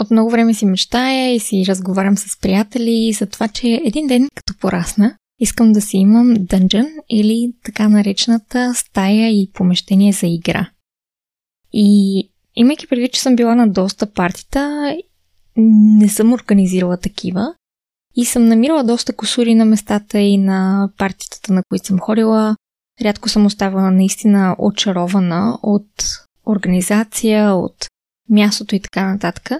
от много време си мечтая и си разговарям с приятели за това, че един ден, като порасна, искам да си имам дънжън или така наречената стая и помещение за игра. И имайки предвид, че съм била на доста партита, не съм организирала такива и съм намирала доста косури на местата и на партитата, на които съм ходила. Рядко съм оставала наистина очарована от организация, от мястото и така нататък.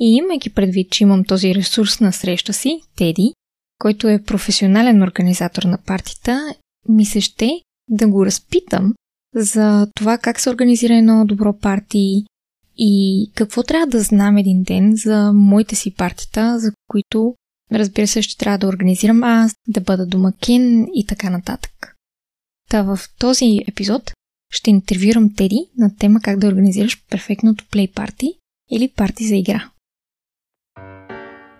И имайки предвид, че имам този ресурс на среща си, Теди, който е професионален организатор на партита, ми се ще да го разпитам за това как се организира едно добро парти и какво трябва да знам един ден за моите си партита, за които, разбира се, ще трябва да организирам аз, да бъда домакин и така нататък. Та в този епизод ще интервюрам Теди на тема как да организираш перфектното плей парти или парти за игра.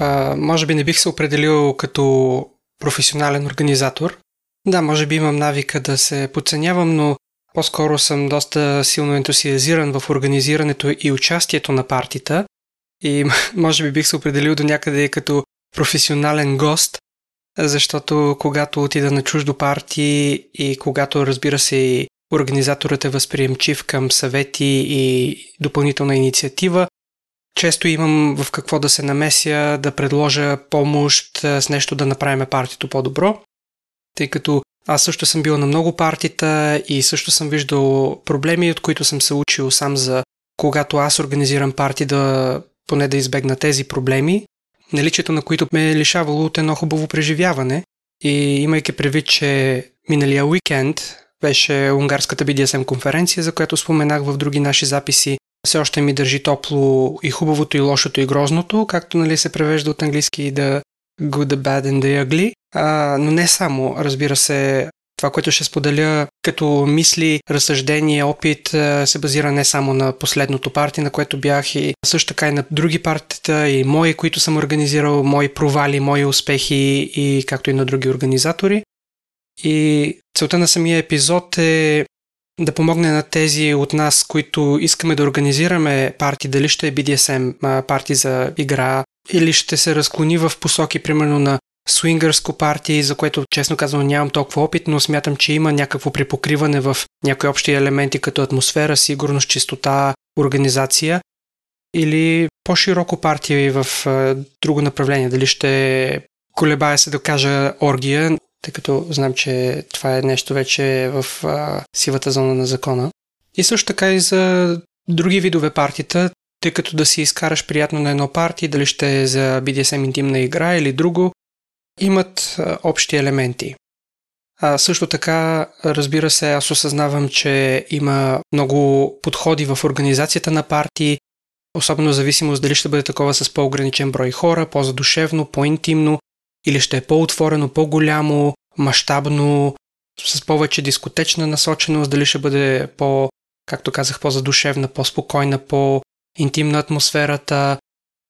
а, може би не бих се определил като професионален организатор. Да, може би имам навика да се подценявам, но по-скоро съм доста силно ентусиазиран в организирането и участието на партита и може би бих се определил до някъде като професионален гост, защото когато отида на чуждо парти и когато разбира се и организаторът е възприемчив към съвети и допълнителна инициатива, често имам в какво да се намеся, да предложа помощ с нещо да направим партито по-добро, тъй като аз също съм бил на много партита и също съм виждал проблеми, от които съм се учил сам за когато аз организирам парти да поне да избегна тези проблеми, наличието на които ме е лишавало от едно хубаво преживяване. И имайки предвид, че миналия уикенд беше унгарската BDSM конференция, за която споменах в други наши записи, все още ми държи топло и хубавото, и лошото, и грозното, както нали, се превежда от английски да good, the bad and the ugly. А, но не само, разбира се, това, което ще споделя като мисли, разсъждение, опит, се базира не само на последното парти, на което бях и също така и на други партита и мои, които съм организирал, мои провали, мои успехи и както и на други организатори. И целта на самия епизод е да помогне на тези от нас, които искаме да организираме парти, дали ще е BDSM, парти за игра, или ще се разклони в посоки, примерно на свингърско парти, за което честно казвам нямам толкова опит, но смятам, че има някакво припокриване в някои общи елементи като атмосфера, сигурност, чистота, организация или по-широко партия в друго направление. Дали ще колебая се да кажа оргия, тъй като знам, че това е нещо вече в а, сивата зона на закона. И също така и за други видове партита, тъй като да си изкараш приятно на едно парти, дали ще е за BDSM интимна игра или друго, имат а, общи елементи. А също така, разбира се, аз осъзнавам, че има много подходи в организацията на парти, особено зависимост дали ще бъде такова с по-ограничен брой хора, по-задушевно, по-интимно, или ще е по-отворено, по-голямо, мащабно, с повече дискотечна насоченост, дали ще бъде по, както казах, по-задушевна, по-спокойна, по-интимна атмосферата,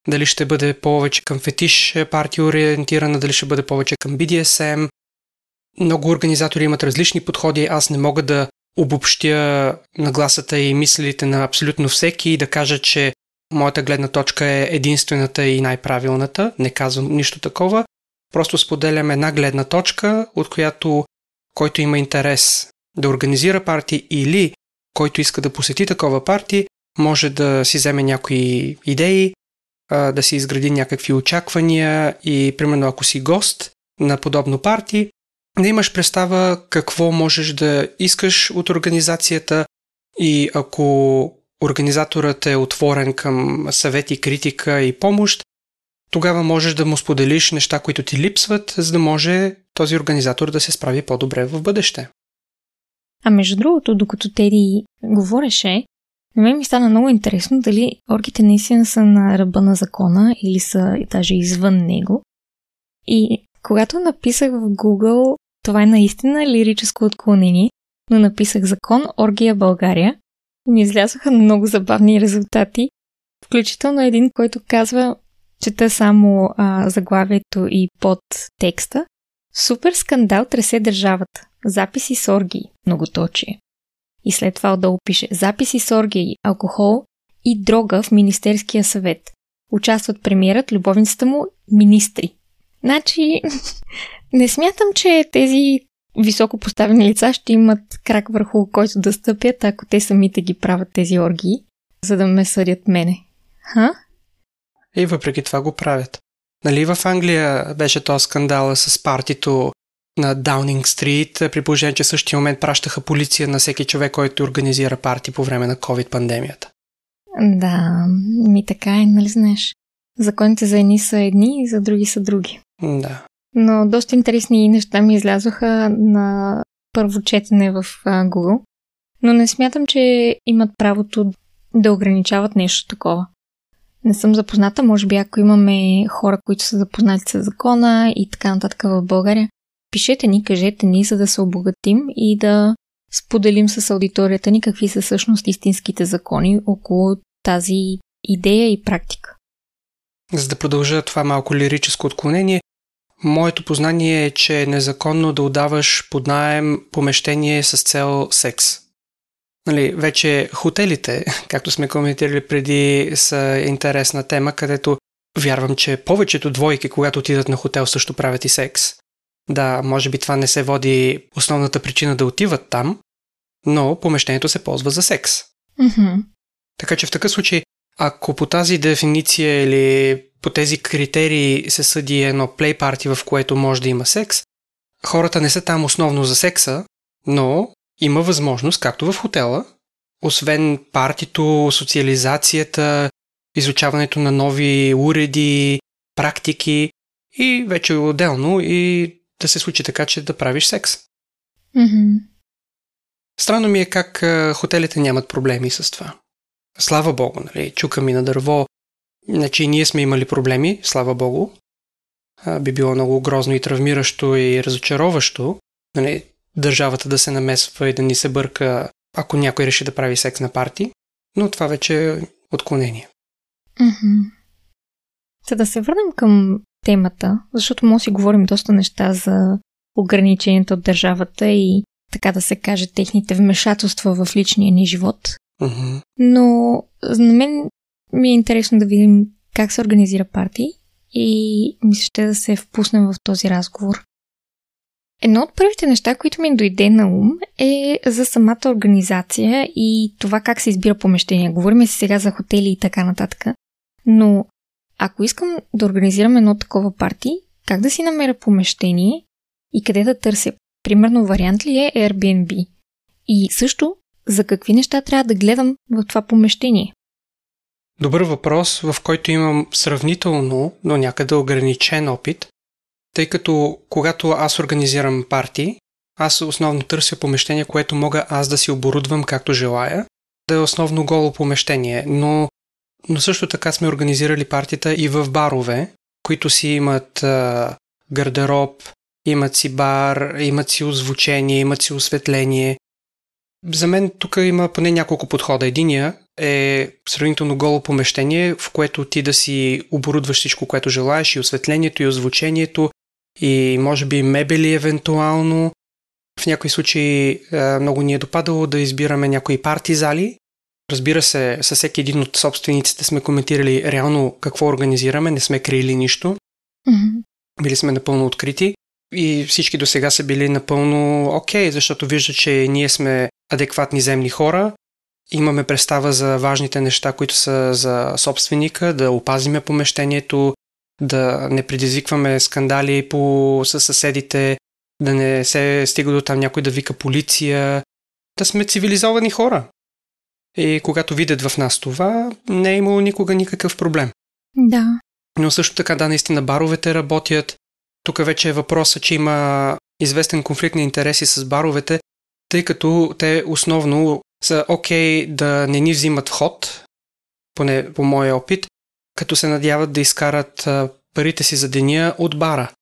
дали ще бъде повече към фетиш партия ориентирана, дали ще бъде повече към BDSM. Много организатори имат различни подходи, аз не мога да обобщя нагласата и мислите на абсолютно всеки и да кажа, че моята гледна точка е единствената и най-правилната. Не казвам нищо такова. Просто споделям една гледна точка, от която който има интерес да организира парти или който иска да посети такова парти, може да си вземе някои идеи, да си изгради някакви очаквания и примерно ако си гост на подобно парти, да имаш представа какво можеш да искаш от организацията и ако организаторът е отворен към съвети, критика и помощ, тогава можеш да му споделиш неща, които ти липсват, за да може този организатор да се справи по-добре в бъдеще. А между другото, докато Теди говореше, На мен ми стана много интересно дали оргите наистина са на ръба на закона или са даже извън него. И когато написах в Google, това е наистина лирическо отклонение, но написах закон Оргия България и ми излязоха много забавни резултати, включително един, който казва, чета само а, заглавието и под текста. Супер скандал тресе държавата. Записи с оргии. Многоточие. И след това отдолу пише Записи с оргии, алкохол и дрога в Министерския съвет. Участват премиерът, любовницата му, министри. Значи, не смятам, че тези високо поставени лица ще имат крак върху който да стъпят, ако те самите ги правят тези оргии, за да ме съдят мене. Ха? И въпреки това го правят. Нали в Англия беше този скандал с партито на Даунинг Стрит, при положение, че в същия момент пращаха полиция на всеки човек, който организира парти по време на COVID-пандемията. Да, ми така е, нали знаеш. Законите за едни са едни и за други са други. Да. Но доста интересни неща ми излязоха на първо четене в Google. Но не смятам, че имат правото да ограничават нещо такова. Не съм запозната, може би ако имаме хора, които са запознати с закона и така нататък в България, пишете ни, кажете ни, за да се обогатим и да споделим с аудиторията ни какви са всъщност истинските закони около тази идея и практика. За да продължа това малко лирическо отклонение, моето познание е, че е незаконно да отдаваш под найем помещение с цел секс. Нали, вече хотелите, както сме коментирали преди, са интересна тема, където вярвам, че повечето двойки, когато отидат на хотел, също правят и секс. Да, може би това не се води основната причина да отиват там, но помещението се ползва за секс. Mm-hmm. Така че в такъв случай, ако по тази дефиниция или по тези критерии се съди едно плей парти, в което може да има секс, хората не са там основно за секса, но има възможност, както в хотела, освен партито, социализацията, изучаването на нови уреди, практики и вече отделно и да се случи така, че да правиш секс. Mm-hmm. Странно ми е как хотелите нямат проблеми с това. Слава Богу, нали, чука ми на дърво. Значи ние сме имали проблеми, слава Богу. Би било много грозно и травмиращо и разочароващо. Нали, държавата да се намесва и да ни се бърка, ако някой реши да прави секс на парти, но това вече е отклонение. Mm-hmm. За да се върнем към темата, защото може да си говорим доста неща за ограниченията от държавата и така да се каже техните вмешателства в личния ни живот. Mm-hmm. Но на мен ми е интересно да видим как се организира партии и мисля, ще да се впуснем в този разговор. Едно от първите неща, които ми дойде на ум е за самата организация и това как се избира помещение. Говорим си сега за хотели и така нататък. Но ако искам да организирам едно такова парти, как да си намеря помещение и къде да търся? Примерно вариант ли е Airbnb? И също, за какви неща трябва да гледам в това помещение? Добър въпрос, в който имам сравнително, но някъде ограничен опит, тъй като когато аз организирам парти, аз основно търся помещение, което мога аз да си оборудвам както желая, да е основно голо помещение, но, но също така сме организирали партията и в барове, които си имат а, гардероб, имат си бар, имат си озвучение, имат си осветление. За мен тук има поне няколко подхода. Единия е сравнително голо помещение, в което ти да си оборудваш всичко, което желаеш, и осветлението, и озвучението, и може би мебели евентуално. В някои случаи много ни е допадало да избираме някои парти зали. Разбира се, със всеки един от собствениците сме коментирали реално какво организираме, не сме крили нищо. Mm-hmm. Били сме напълно открити и всички до сега са били напълно окей, okay, защото виждат, че ние сме адекватни земни хора, имаме представа за важните неща, които са за собственика, да опазиме помещението, да не предизвикваме скандали по със съседите, да не се стига до там някой да вика полиция, да сме цивилизовани хора. И когато видят в нас това, не е имало никога никакъв проблем. Да. Но също така, да, наистина баровете работят. Тук вече е въпроса, че има известен конфликт на интереси с баровете, тъй като те основно са окей okay да не ни взимат вход, поне по моя опит, като се надяват да изкарат парите си за деня от бара.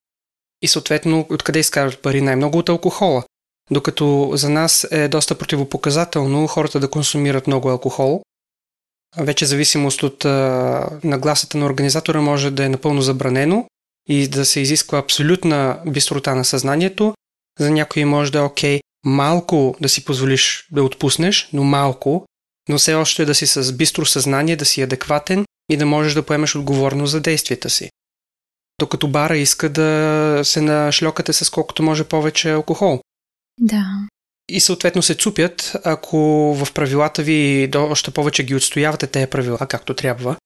И съответно, откъде изкарат пари? Най-много от алкохола. Докато за нас е доста противопоказателно хората да консумират много алкохол. Вече зависимост от нагласата на организатора може да е напълно забранено и да се изисква абсолютна бистрота на съзнанието. За някои може да е окей малко да си позволиш да отпуснеш, но малко, но все още да си с бистро съзнание, да си адекватен и да можеш да поемеш отговорност за действията си. Докато бара иска да се нашлокате с колкото може повече алкохол. Да. И съответно се цупят, ако в правилата ви до още повече ги отстоявате тези правила, както трябва,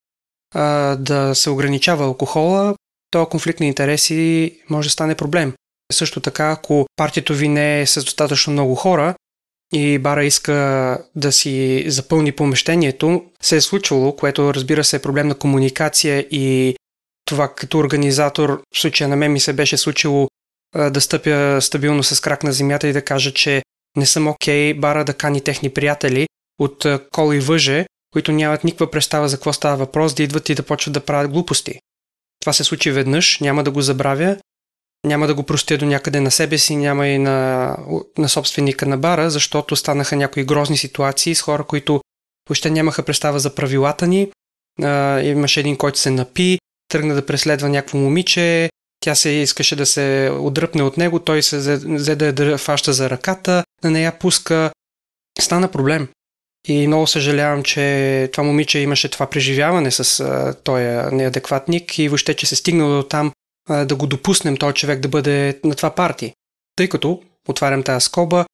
да се ограничава алкохола, то конфликт на интереси може да стане проблем. Също така, ако партито ви не е с достатъчно много хора и бара иска да си запълни помещението, се е случвало, което разбира се е проблем на комуникация и това като организатор, в случая на мен ми се беше случило да стъпя стабилно с крак на земята и да кажа, че не съм окей okay, бара да кани техни приятели от кол и въже, които нямат никаква представа за какво става въпрос, да идват и да почват да правят глупости. Това се случи веднъж, няма да го забравя няма да го простя до някъде на себе си, няма и на, на собственика на бара, защото станаха някои грозни ситуации с хора, които въобще нямаха представа за правилата ни. А, имаше един, който се напи, тръгна да преследва някакво момиче, тя се искаше да се отдръпне от него, той се взе да я фаща за ръката, да не я пуска. Стана проблем. И много съжалявам, че това момиче имаше това преживяване с този неадекватник и въобще, че се стигнало до там да го допуснем този човек да бъде на това парти. Тъй като, отварям тази скоба,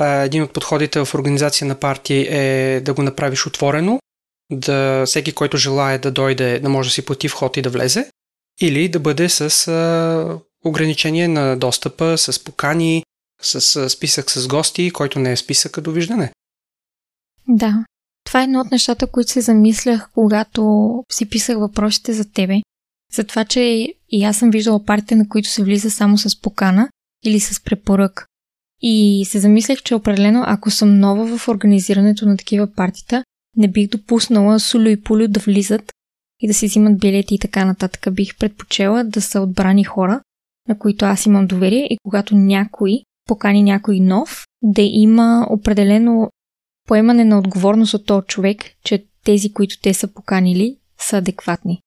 един от подходите в организация на парти е да го направиш отворено, да всеки, който желая да дойде, да може да си плати вход и да влезе, или да бъде с а, ограничение на достъпа, с покани, с а, списък с гости, който не е списък, а довиждане. Да. Това е едно от нещата, които се замислях, когато си писах въпросите за тебе. За това, че и аз съм виждала партите, на които се влиза само с покана или с препорък. И се замислях, че определено, ако съм нова в организирането на такива партита, не бих допуснала Сулю и Пулю да влизат и да си взимат билети и така нататък. Бих предпочела да са отбрани хора, на които аз имам доверие и когато някой покани някой нов, да има определено поемане на отговорност от този човек, че тези, които те са поканили, са адекватни.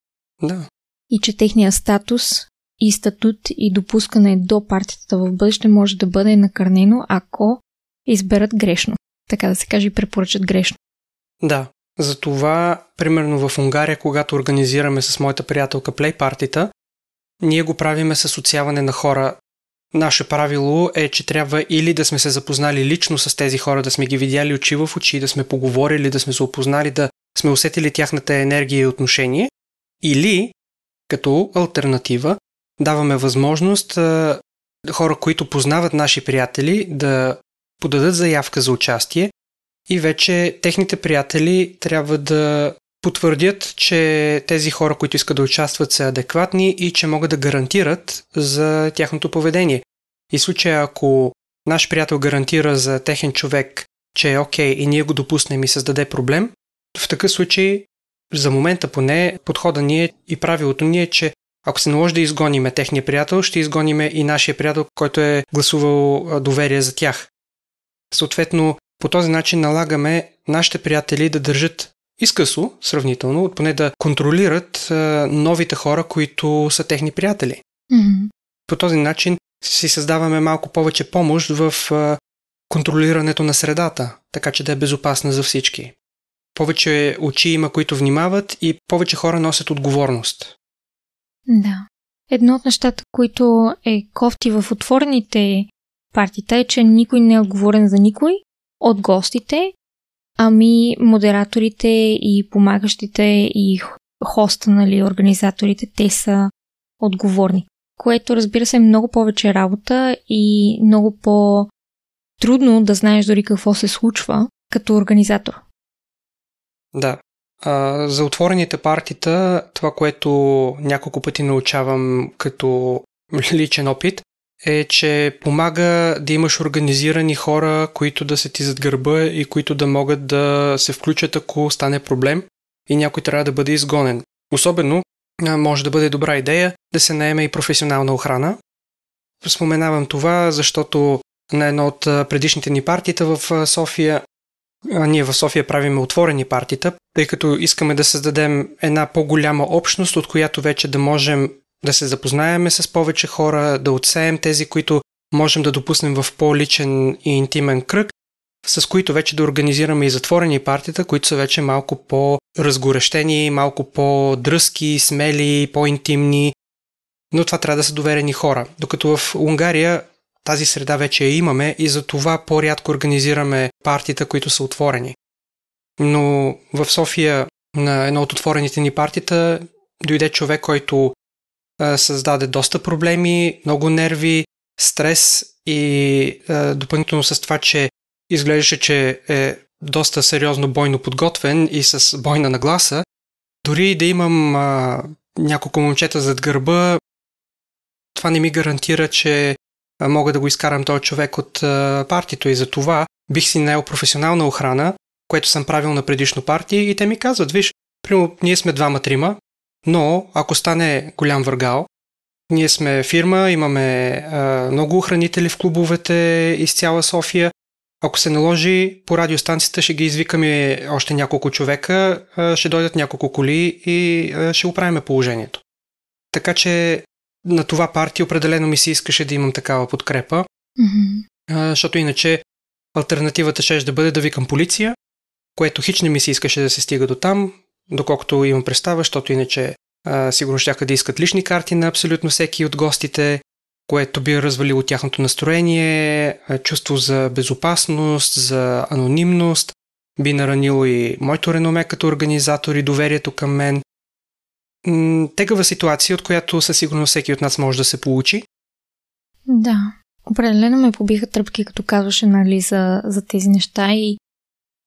Да и че техния статус и статут и допускане до партията в бъдеще може да бъде накърнено, ако изберат грешно. Така да се каже и препоръчат грешно. Да. Затова, примерно в Унгария, когато организираме с моята приятелка плей партита, ние го правиме с отсяване на хора. Наше правило е, че трябва или да сме се запознали лично с тези хора, да сме ги видяли очи в очи, да сме поговорили, да сме се опознали, да сме усетили тяхната енергия и отношение, или като альтернатива даваме възможност а, хора, които познават наши приятели, да подадат заявка за участие и вече техните приятели трябва да потвърдят, че тези хора, които искат да участват, са адекватни и че могат да гарантират за тяхното поведение. И случая, ако наш приятел гарантира за техен човек, че е окей okay, и ние го допуснем и създаде проблем, в такъв случай за момента поне подхода ни е и правилото ни е, че ако се наложи да изгониме техния приятел, ще изгониме и нашия приятел, който е гласувал доверие за тях. Съответно, по този начин налагаме нашите приятели да държат изкъсо, сравнително, поне да контролират новите хора, които са техни приятели. Mm-hmm. По този начин си създаваме малко повече помощ в контролирането на средата, така че да е безопасна за всички повече очи има, които внимават и повече хора носят отговорност. Да. Едно от нещата, които е кофти в отворените партита е, че никой не е отговорен за никой от гостите, ами модераторите и помагащите и хоста, нали, организаторите, те са отговорни. Което разбира се е много повече работа и много по-трудно да знаеш дори какво се случва като организатор. Да. А, за отворените партита, това, което няколко пъти научавам като личен опит, е, че помага да имаш организирани хора, които да се ти зад гърба и които да могат да се включат, ако стане проблем и някой трябва да бъде изгонен. Особено може да бъде добра идея да се наеме и професионална охрана. Споменавам това, защото на едно от предишните ни партита в София ние в София правиме отворени партита, тъй като искаме да създадем една по-голяма общност, от която вече да можем да се запознаеме с повече хора, да отсеем тези, които можем да допуснем в по-личен и интимен кръг, с които вече да организираме и затворени партита, които са вече малко по-разгорещени, малко по-дръзки, смели, по-интимни. Но това трябва да са доверени хора. Докато в Унгария тази среда вече я имаме и за това по-рядко организираме партита, които са отворени. Но в София на едно от отворените ни партита дойде човек, който създаде доста проблеми, много нерви, стрес и допълнително с това, че изглеждаше, че е доста сериозно бойно подготвен и с бойна нагласа, дори да имам а, няколко момчета зад гърба, това не ми гарантира, че мога да го изкарам този човек от партито и за това бих си наел професионална охрана, което съм правил на предишно партия и те ми казват, виж, примерно, ние сме двама-трима, но ако стане голям въргал, ние сме фирма, имаме а, много охранители в клубовете из цяла София. Ако се наложи, по радиостанцията ще ги извикаме още няколко човека, а, ще дойдат няколко коли и а, ще оправим положението. Така че на това партия определено ми се искаше да имам такава подкрепа, Mm-hmm. а, защото иначе альтернативата ще да бъде да викам полиция, което хич не ми се искаше да се стига до там, доколкото имам представа, защото иначе а, сигурно ще да искат лични карти на абсолютно всеки от гостите, което би развалило тяхното настроение, чувство за безопасност, за анонимност, би наранило и моето реноме като организатор и доверието към мен. Тегава ситуация, от която със сигурност всеки от нас може да се получи. Да, определено ме побиха тръпки, като казваше нали, за, за тези неща и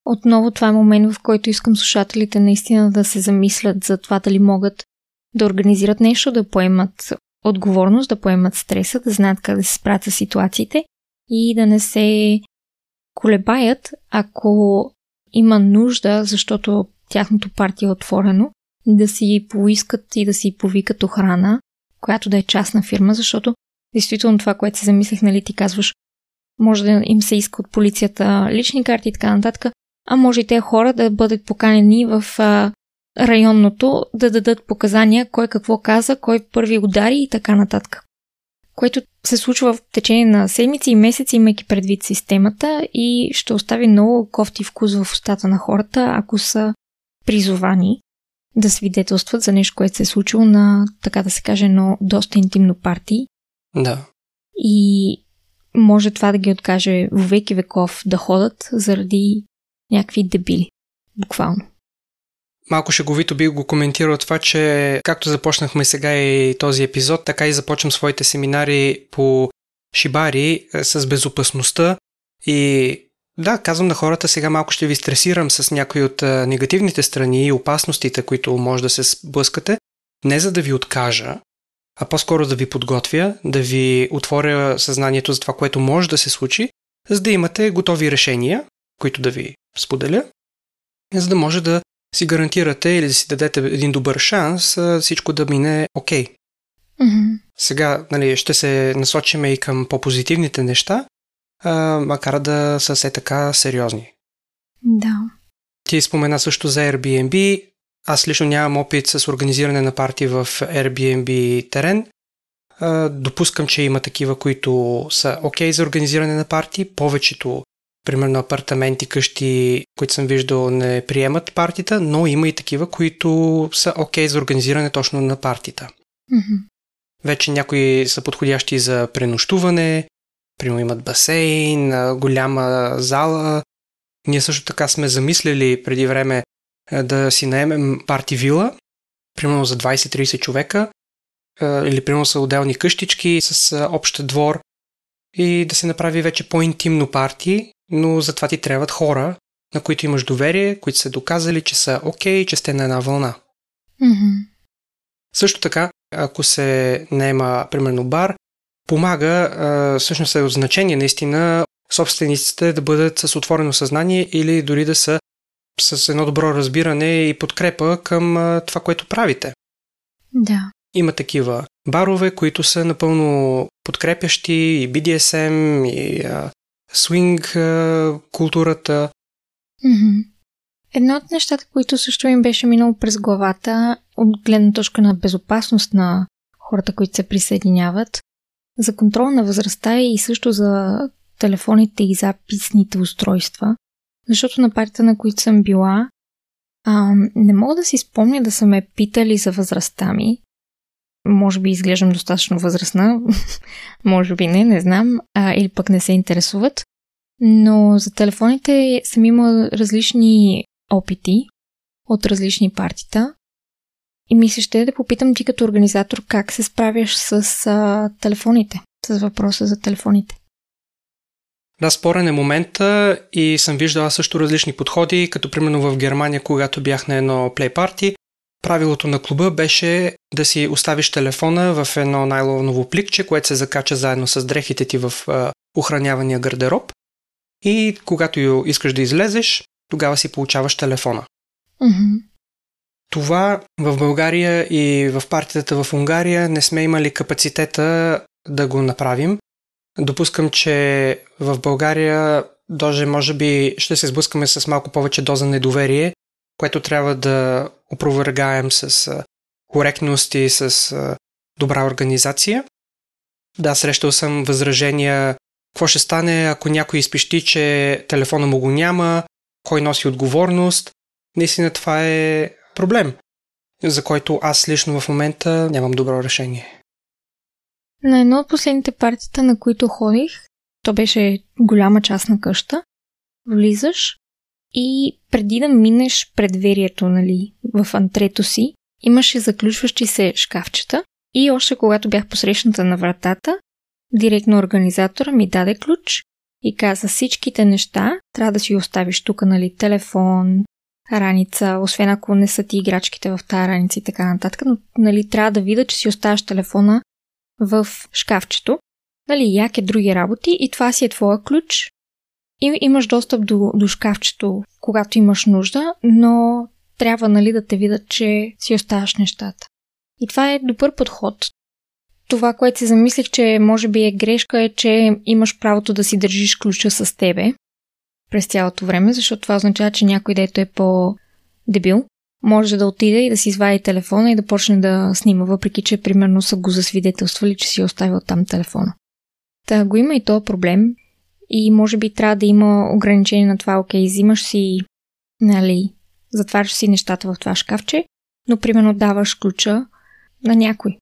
отново това е момент, в който искам слушателите наистина да се замислят за това дали могат да организират нещо, да поемат отговорност, да поемат стреса, да знаят как да се справят с ситуациите и да не се колебаят, ако има нужда, защото тяхното партия е отворено, да си поискат и да си повикат охрана, която да е частна фирма, защото действително това, което се замислих, нали ти казваш, може да им се иска от полицията лични карти и така нататък, а може и те хора да бъдат поканени в а, районното да дадат показания кой какво каза, кой първи удари и така нататък. Което се случва в течение на седмици и месеци, имайки предвид системата и ще остави много кофти вкус в устата на хората, ако са призовани да свидетелстват за нещо, което се е случило на, така да се каже, едно доста интимно парти. Да. И може това да ги откаже в веки веков да ходят заради някакви дебили. Буквално. Малко шеговито бих го коментирал това, че както започнахме сега и този епизод, така и започвам своите семинари по шибари е, с безопасността и да, казвам на хората, сега малко ще ви стресирам с някои от негативните страни и опасностите, които може да се сблъскате, не за да ви откажа, а по-скоро да ви подготвя, да ви отворя съзнанието за това, което може да се случи, за да имате готови решения, които да ви споделя, за да може да си гарантирате или да си дадете един добър шанс всичко да мине окей. Okay. Mm-hmm. Сега нали, ще се насочиме и към по-позитивните неща, а, макар да са все така сериозни. Да. Ти спомена също за Airbnb. Аз лично нямам опит с организиране на парти в Airbnb терен. А, допускам, че има такива, които са окей okay за организиране на парти. Повечето примерно апартаменти, къщи, които съм виждал, не приемат партита, но има и такива, които са окей okay за организиране точно на партита. Mm-hmm. Вече някои са подходящи за пренощуване, примерно имат басейн, голяма зала. Ние също така сме замислили преди време да си наемем парти вила, примерно за 20-30 човека, или примерно са отделни къщички с общ двор и да се направи вече по-интимно парти, но за това ти трябват хора, на които имаш доверие, които са доказали, че са окей, okay, че сте на една вълна. Mm-hmm. Също така, ако се наема, примерно, бар, помага, всъщност е от значение наистина собствениците да бъдат с отворено съзнание или дори да са с едно добро разбиране и подкрепа към това, което правите. Да. Има такива барове, които са напълно подкрепящи и BDSM, и а, свинг а, културата. Mm-hmm. Едно от нещата, които също им беше минало през главата, от гледна точка на безопасност на хората, които се присъединяват, за контрол на възрастта и също за телефоните и записните устройства. Защото на партията, на които съм била, а, не мога да си спомня да са ме питали за възрастта ми. Може би изглеждам достатъчно възрастна, може би не, не знам, а, или пък не се интересуват. Но за телефоните съм имала различни опити от различни партита. И ми се ще да попитам ти като организатор как се справяш с а, телефоните, с въпроса за телефоните. Да, спорен е момента и съм виждала също различни подходи, като примерно в Германия, когато бях на едно плей парти, правилото на клуба беше да си оставиш телефона в едно найлоново пликче, което се закача заедно с дрехите ти в охранявания гардероб и когато искаш да излезеш, тогава си получаваш телефона. Mm-hmm. Това в България и в партията в Унгария не сме имали капацитета да го направим. Допускам, че в България даже може би ще се сблъскаме с малко повече доза недоверие, което трябва да опровергаем с коректност и с добра организация. Да, срещал съм възражения какво ще стане, ако някой изпищи, че телефона му го няма, кой носи отговорност. Наистина това е проблем, за който аз лично в момента нямам добро решение. На едно от последните партията, на които ходих, то беше голяма част на къща, влизаш и преди да минеш предверието, нали, в антрето си, имаше заключващи се шкафчета и още когато бях посрещната на вратата, директно организатора ми даде ключ и каза всичките неща трябва да си оставиш тук, нали, телефон, раница, освен ако не са ти играчките в тази раница и така нататък, но нали, трябва да видя, че си оставяш телефона в шкафчето, нали, яке други работи и това си е твоя ключ и имаш достъп до, до шкафчето, когато имаш нужда, но трябва нали, да те видят, че си оставаш нещата. И това е добър подход. Това, което си замислих, че може би е грешка, е, че имаш правото да си държиш ключа с тебе през цялото време, защото това означава, че някой дето е по-дебил, може да отиде и да си извади телефона и да почне да снима, въпреки че примерно са го засвидетелствали, че си е оставил там телефона. Та го има и то проблем и може би трябва да има ограничение на това, окей, взимаш си, нали, затваряш си нещата в това шкафче, но примерно даваш ключа на някой.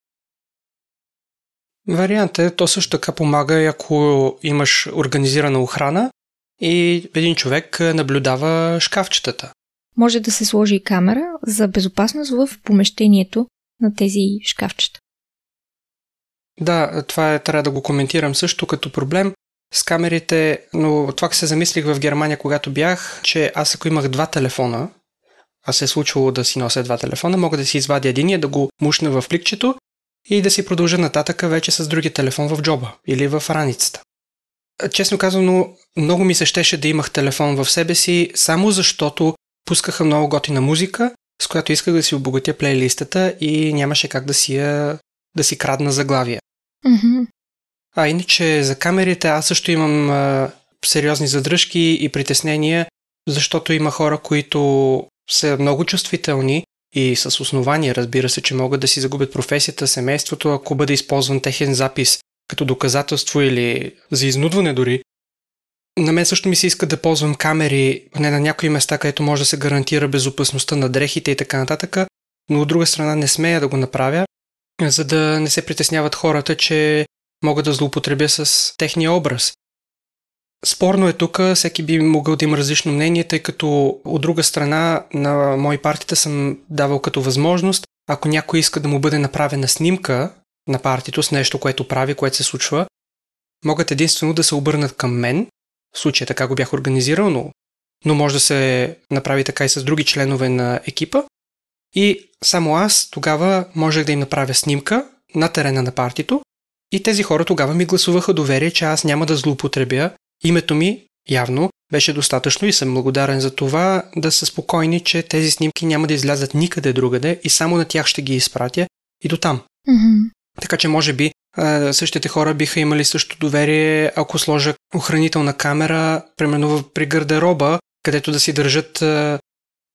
Вариант е, то също така помага, ако имаш организирана охрана и един човек наблюдава шкафчетата. Може да се сложи и камера за безопасност в помещението на тези шкафчета. Да, това е, трябва да го коментирам също като проблем с камерите, но това се замислих в Германия, когато бях, че аз ако имах два телефона, а се е случвало да си нося два телефона, мога да си извадя единия, да го мушна в пликчето и да си продължа нататъка вече с други телефон в джоба или в раницата. Честно казано, много ми се щеше да имах телефон в себе си, само защото пускаха много готина музика, с която исках да си обогатя плейлистата и нямаше как да си я, да си крадна заглавия. Mm-hmm. А иначе за камерите аз също имам а, сериозни задръжки и притеснения, защото има хора, които са много чувствителни и с основание, разбира се, че могат да си загубят професията, семейството, ако бъде използван техен запис като доказателство или за изнудване дори. На мен също ми се иска да ползвам камери, не на някои места, където може да се гарантира безопасността на дрехите и така нататък, но от друга страна не смея да го направя, за да не се притесняват хората, че мога да злоупотребя с техния образ. Спорно е тук, всеки би могъл да има различно мнение, тъй като от друга страна на мои партията съм давал като възможност, ако някой иска да му бъде направена снимка на партито с нещо, което прави, което се случва, могат единствено да се обърнат към мен, в случая така го бях организирал, но, но може да се направи така и с други членове на екипа. И само аз тогава можех да им направя снимка на терена на партито И тези хора тогава ми гласуваха доверие, че аз няма да злоупотребя. Името ми, явно, беше достатъчно и съм благодарен за това да са спокойни, че тези снимки няма да излязат никъде другаде и само на тях ще ги изпратя и до там. Mm-hmm. Така че може би същите хора биха имали също доверие, ако сложа охранителна камера, примерно при гардероба, където да си държат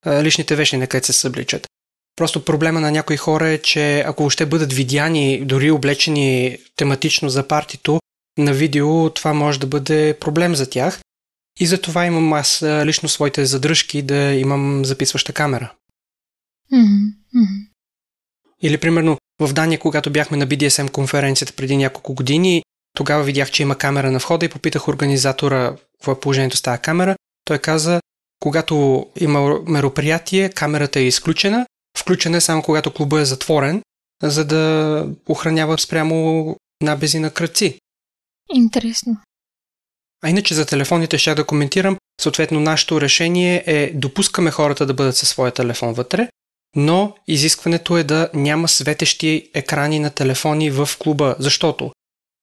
личните вещи, на където се събличат. Просто проблема на някои хора е, че ако ще бъдат видяни, дори облечени тематично за партито, на видео това може да бъде проблем за тях. И за това имам аз лично своите задръжки да имам записваща камера. Mm-hmm. Или примерно в Дания, когато бяхме на BDSM конференцията преди няколко години, тогава видях, че има камера на входа и попитах организатора какво е положението с тази камера. Той каза, когато има мероприятие, камерата е изключена, включена е само когато клуба е затворен, за да охранява спрямо набези на кръци. Интересно. А иначе за телефоните ще да коментирам. Съответно, нашето решение е допускаме хората да бъдат със своя телефон вътре, но изискването е да няма светещи екрани на телефони в клуба, защото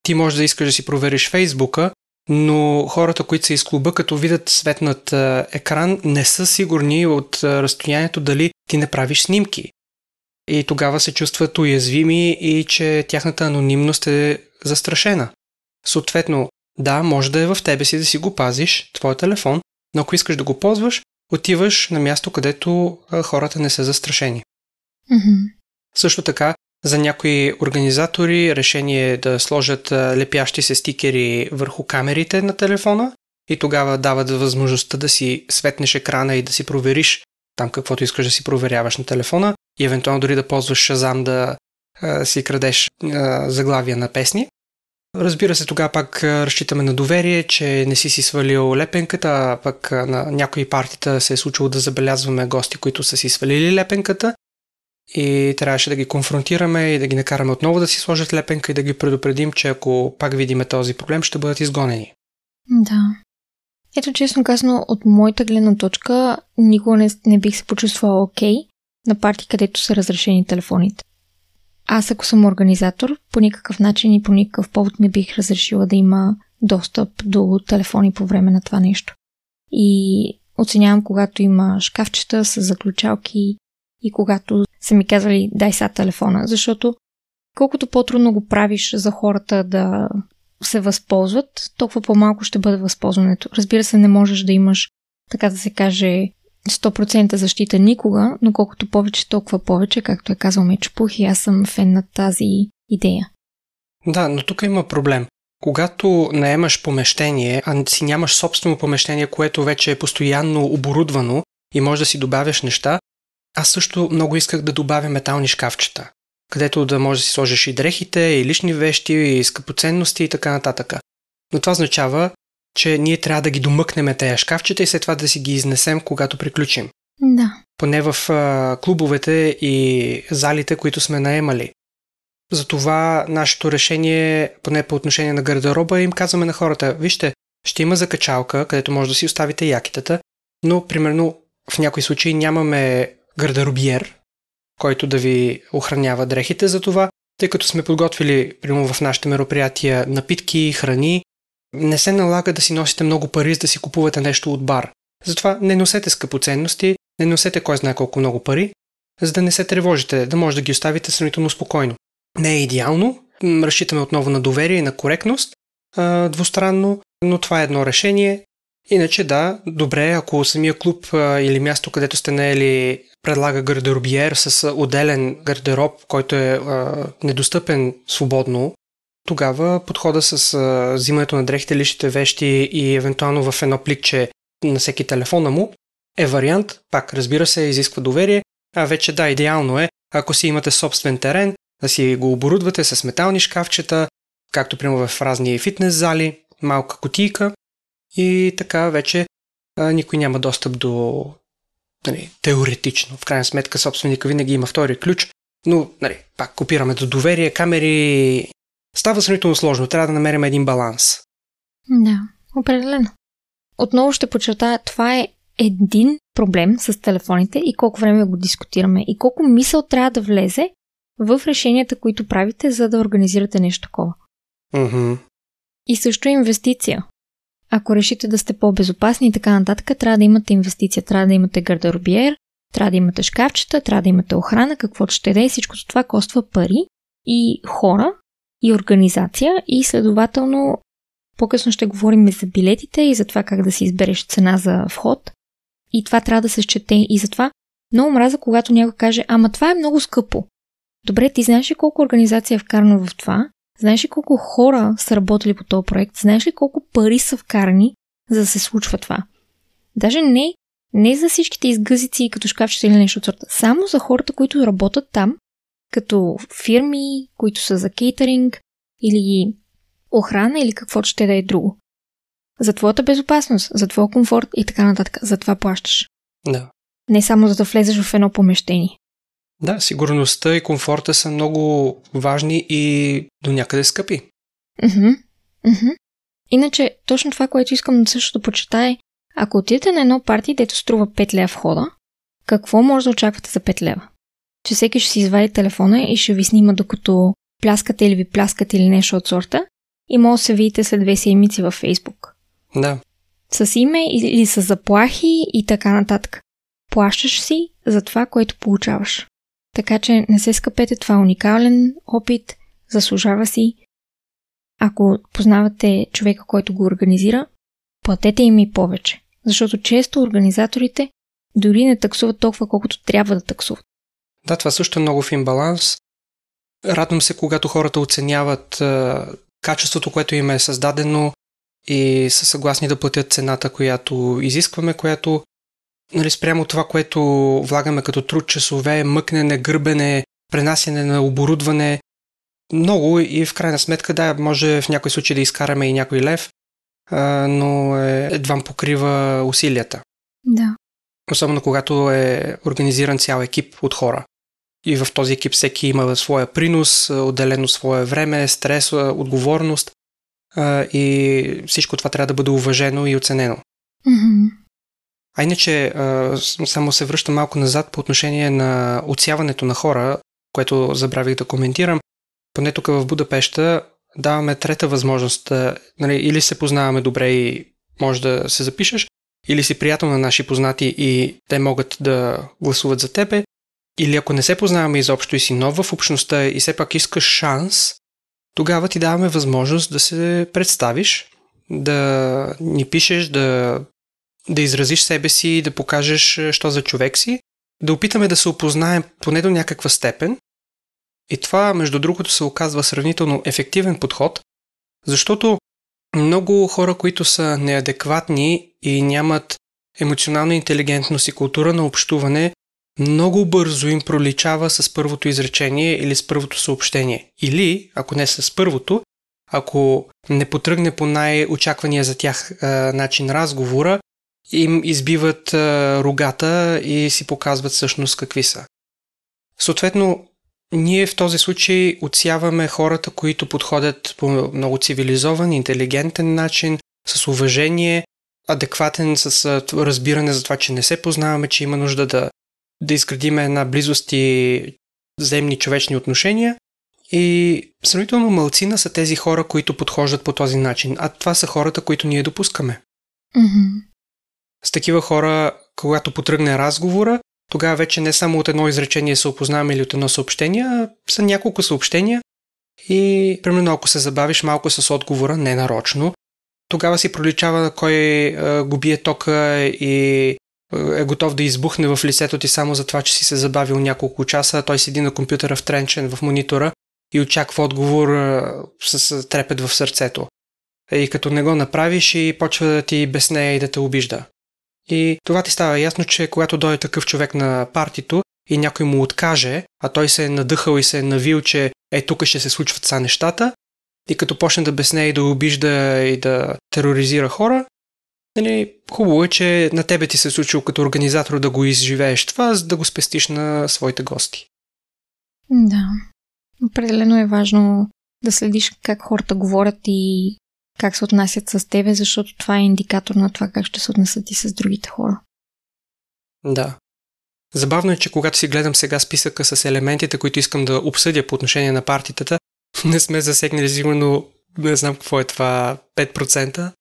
ти можеш да искаш да си провериш Фейсбука, но хората, които са из клуба, като видят светнат екран, не са сигурни от разстоянието дали ти не правиш снимки. И тогава се чувстват уязвими и че тяхната анонимност е застрашена. Съответно, да, може да е в тебе си да си го пазиш, твой телефон, но ако искаш да го ползваш, отиваш на място, където хората не са застрашени. Mm-hmm. Също така, за някои организатори решение е да сложат лепящи се стикери върху камерите на телефона и тогава дават възможността да си светнеш екрана и да си провериш там каквото искаш да си проверяваш на телефона и евентуално дори да ползваш Шазам да а, си крадеш а, заглавия на песни. Разбира се, тогава пак разчитаме на доверие, че не си си свалил лепенката, а пък на някои партита се е случило да забелязваме гости, които са си свалили лепенката и трябваше да ги конфронтираме и да ги накараме отново да си сложат лепенка и да ги предупредим, че ако пак видиме този проблем, ще бъдат изгонени. Да. Ето, честно казано, от моята гледна точка, никога не, не бих се почувствала окей okay на парти, където са разрешени телефоните. Аз, ако съм организатор, по никакъв начин и по никакъв повод не бих разрешила да има достъп до телефони по време на това нещо. И оценявам, когато има шкафчета с заключалки и когато са ми казвали дай сега телефона, защото колкото по-трудно го правиш за хората да се възползват, толкова по-малко ще бъде възползването. Разбира се, не можеш да имаш, така да се каже, 100% защита никога, но колкото повече, толкова повече, както е казал Мечопух и аз съм фен на тази идея. Да, но тук има проблем. Когато наемаш помещение, а си нямаш собствено помещение, което вече е постоянно оборудвано и може да си добавяш неща, аз също много исках да добавя метални шкафчета, където да можеш да си сложиш и дрехите, и лични вещи, и скъпоценности и така нататък. Но това означава, че ние трябва да ги домъкнем тези шкафчета и след това да си ги изнесем, когато приключим. Да. Поне в а, клубовете и залите, които сме наемали. Затова нашето решение, поне по отношение на гардероба, им казваме на хората, вижте, ще има закачалка, където може да си оставите якитата, но примерно в някои случаи нямаме гардеробиер, който да ви охранява дрехите за това, тъй като сме подготвили, примерно в нашите мероприятия, напитки, храни, не се налага да си носите много пари, за да си купувате нещо от бар. Затова не носете скъпоценности, не носете кой знае колко много пари, за да не се тревожите, да може да ги оставите сравнително спокойно. Не е идеално, разчитаме отново на доверие и на коректност, двустранно, но това е едно решение. Иначе да, добре, ако самия клуб или място, където сте наели, предлага гардеробиер с отделен гардероб, който е недостъпен свободно тогава подхода с а, взимането на дрехите, личните вещи и евентуално в едно пликче на всеки телефона му е вариант. Пак, разбира се, изисква доверие. А вече да, идеално е, ако си имате собствен терен, да си го оборудвате с метални шкафчета, както примерно в разни фитнес зали, малка котийка и така вече а, никой няма достъп до нали, теоретично. В крайна сметка собственика винаги има втори ключ, но нали, пак копираме до доверие, камери, става сравнително сложно. Трябва да намерим един баланс. Да, определено. Отново ще подчертая, това е един проблем с телефоните и колко време го дискутираме и колко мисъл трябва да влезе в решенията, които правите, за да организирате нещо такова. Mm-hmm. И също инвестиция. Ако решите да сте по-безопасни и така нататък, трябва да имате инвестиция, трябва да имате гардеробиер, трябва да имате шкафчета, трябва да имате охрана, каквото ще да е. Всичко това коства пари и хора, и организация, и следователно по-късно ще говорим за билетите и за това как да си избереш цена за вход. И това трябва да се счете. И затова много мраза, когато някой каже, ама това е много скъпо. Добре, ти знаеш ли колко организация е вкарана в това? Знаеш ли колко хора са работили по този проект? Знаеш ли колко пари са вкарани, за да се случва това? Даже не, не за всичките изгъзици като шкафчета или нещо от сорта. Само за хората, които работят там, като фирми, които са за кейтеринг или охрана или каквото ще да е друго. За твоята безопасност, за твоя комфорт и така нататък. За това плащаш. Да. Не само за да влезеш в едно помещение. Да, сигурността и комфорта са много важни и до някъде скъпи. Мхм. Мхм. Иначе, точно това, което искам също да почитая, ако отидете на едно парти, дето струва 5 лева входа, какво може да очаквате за 5 лева? Че всеки ще си извади телефона и ще ви снима докато пляскате или ви пляскате или нещо от сорта и може да се видите след две седмици във Фейсбук. Да. С име или с заплахи и така нататък. Плащаш си за това, което получаваш. Така че не се скъпете, това е уникален опит, заслужава си. Ако познавате човека, който го организира, платете им и повече. Защото често организаторите дори не таксуват толкова, колкото трябва да таксуват. Да, това също е много фин баланс. Радвам се, когато хората оценяват качеството, което им е създадено и са съгласни да платят цената, която изискваме, която нали, спрямо това, което влагаме като труд, часове, мъкнене, гърбене, пренасене на оборудване, много и в крайна сметка, да, може в някой случай да изкараме и някой лев, но е, едва покрива усилията. Да. Особено когато е организиран цял екип от хора. И в този екип всеки има своя принос, отделено свое време, стрес, отговорност. И всичко това трябва да бъде уважено и оценено. Mm-hmm. А иначе, само се връщам малко назад по отношение на отсяването на хора, което забравих да коментирам. Поне тук в Будапешта даваме трета възможност. Нали, или се познаваме добре и може да се запишеш, или си приятел на наши познати и те могат да гласуват за тебе, или ако не се познаваме изобщо и си нов в общността и все пак искаш шанс, тогава ти даваме възможност да се представиш, да ни пишеш, да да изразиш себе си, да покажеш е, що за човек си, да опитаме да се опознаем поне до някаква степен. И това, между другото, се оказва сравнително ефективен подход, защото много хора, които са неадекватни и нямат емоционална интелигентност и култура на общуване, много бързо им проличава с първото изречение или с първото съобщение. Или, ако не с първото, ако не потръгне по най-очаквания за тях а, начин разговора, им избиват а, рогата и си показват всъщност какви са. Съответно, ние в този случай отсяваме хората, които подходят по много цивилизован, интелигентен начин, с уважение, адекватен с разбиране за това, че не се познаваме, че има нужда да, да изградиме една близост и взаимни човечни отношения. И сравнително малцина са тези хора, които подхождат по този начин, а това са хората, които ние допускаме. Mm-hmm. С такива хора, когато потръгне разговора, тогава вече не само от едно изречение се опознаваме или от едно съобщение, а са няколко съобщения и, примерно, ако се забавиш малко с отговора, не нарочно, тогава си проличава кой е, го бие тока и е готов да избухне в лицето ти само за това, че си се забавил няколко часа, той седи на компютъра втренчен в монитора и очаква отговор с трепет в сърцето. И като не го направиш и почва да ти безнея и да те обижда. И това ти става ясно, че когато дойде такъв човек на партито и някой му откаже, а той се е надъхал и се е навил, че е тук ще се случват са нещата, и като почне да безне и да обижда и да тероризира хора, нали, хубаво е, че на тебе ти се е случило като организатор да го изживееш това, за да го спестиш на своите гости. Да. Определено е важно да следиш как хората говорят и как се отнасят с тебе, защото това е индикатор на това как ще се отнесат и с другите хора. Да. Забавно е, че когато си гледам сега списъка с елементите, които искам да обсъдя по отношение на партитата, не сме засегнали сигурно Не знам какво е това 5%.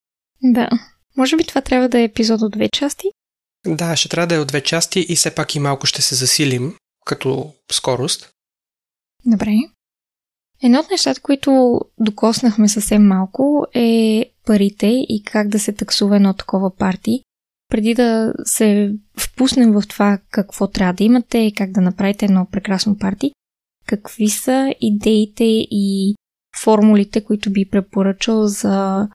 Да. Може би това трябва да е епизод от две части? Да, ще трябва да е от две части и все пак и малко ще се засилим като скорост. Добре. Едно от нещата, които докоснахме съвсем малко е парите и как да се таксува едно такова парти. Преди да се впуснем в това какво трябва да имате и как да направите едно прекрасно парти, какви са идеите и формулите, които би препоръчал за,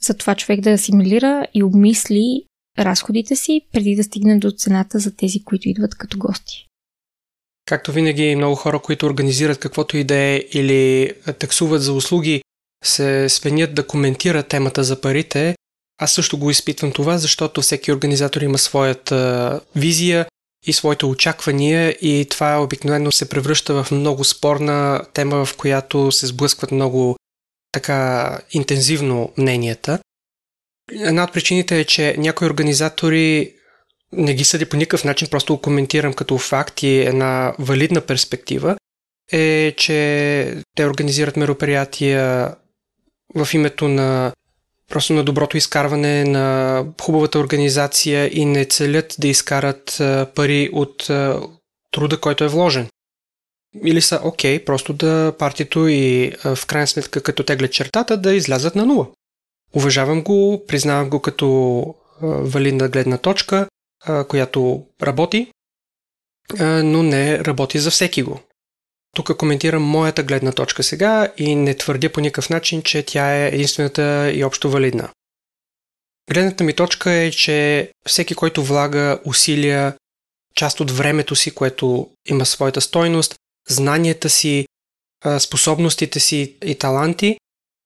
за това човек да асимилира и обмисли разходите си, преди да стигне до цената за тези, които идват като гости. Както винаги, много хора, които организират каквото и да е или таксуват за услуги, се свенят да коментират темата за парите. Аз също го изпитвам това, защото всеки организатор има своята визия и своите очаквания и това обикновено се превръща в много спорна тема, в която се сблъскват много така интензивно мненията. Една от причините е, че някои организатори не ги съди по никакъв начин, просто го коментирам като факт и една валидна перспектива, е, че те организират мероприятия в името на просто на доброто изкарване, на хубавата организация и не целят да изкарат пари от труда, който е вложен. Или са окей, okay, просто да партито и в крайна сметка като теглят чертата да излязат на нула. Уважавам го, признавам го като валидна гледна точка, която работи, но не работи за всеки го. Тук коментирам моята гледна точка сега и не твърдя по никакъв начин, че тя е единствената и общо валидна. Гледната ми точка е, че всеки, който влага усилия, част от времето си, което има своята стойност, знанията си, способностите си и таланти,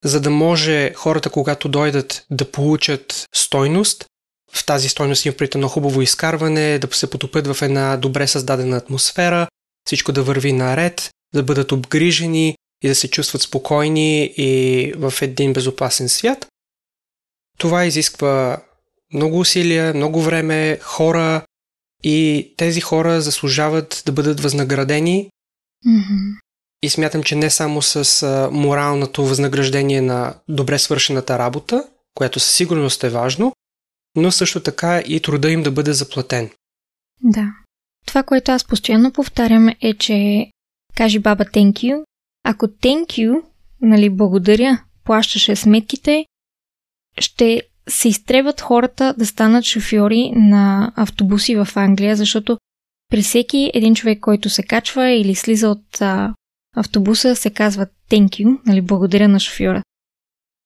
за да може хората, когато дойдат да получат стойност, в тази стойност им прит едно хубаво изкарване, да се потопят в една добре създадена атмосфера, всичко да върви наред, да бъдат обгрижени и да се чувстват спокойни и в един безопасен свят. Това изисква много усилия, много време, хора и тези хора заслужават да бъдат възнаградени. Mm-hmm. И смятам, че не само с моралното възнаграждение на добре свършената работа, което със сигурност е важно, но също така и труда им да бъде заплатен. Да. Това, което аз постоянно повтарям е, че кажи баба thank you. Ако thank you, нали, благодаря, плащаше сметките, ще се изтребват хората да станат шофьори на автобуси в Англия, защото при всеки един човек, който се качва или слиза от а, автобуса, се казва thank you, нали, благодаря на шофьора.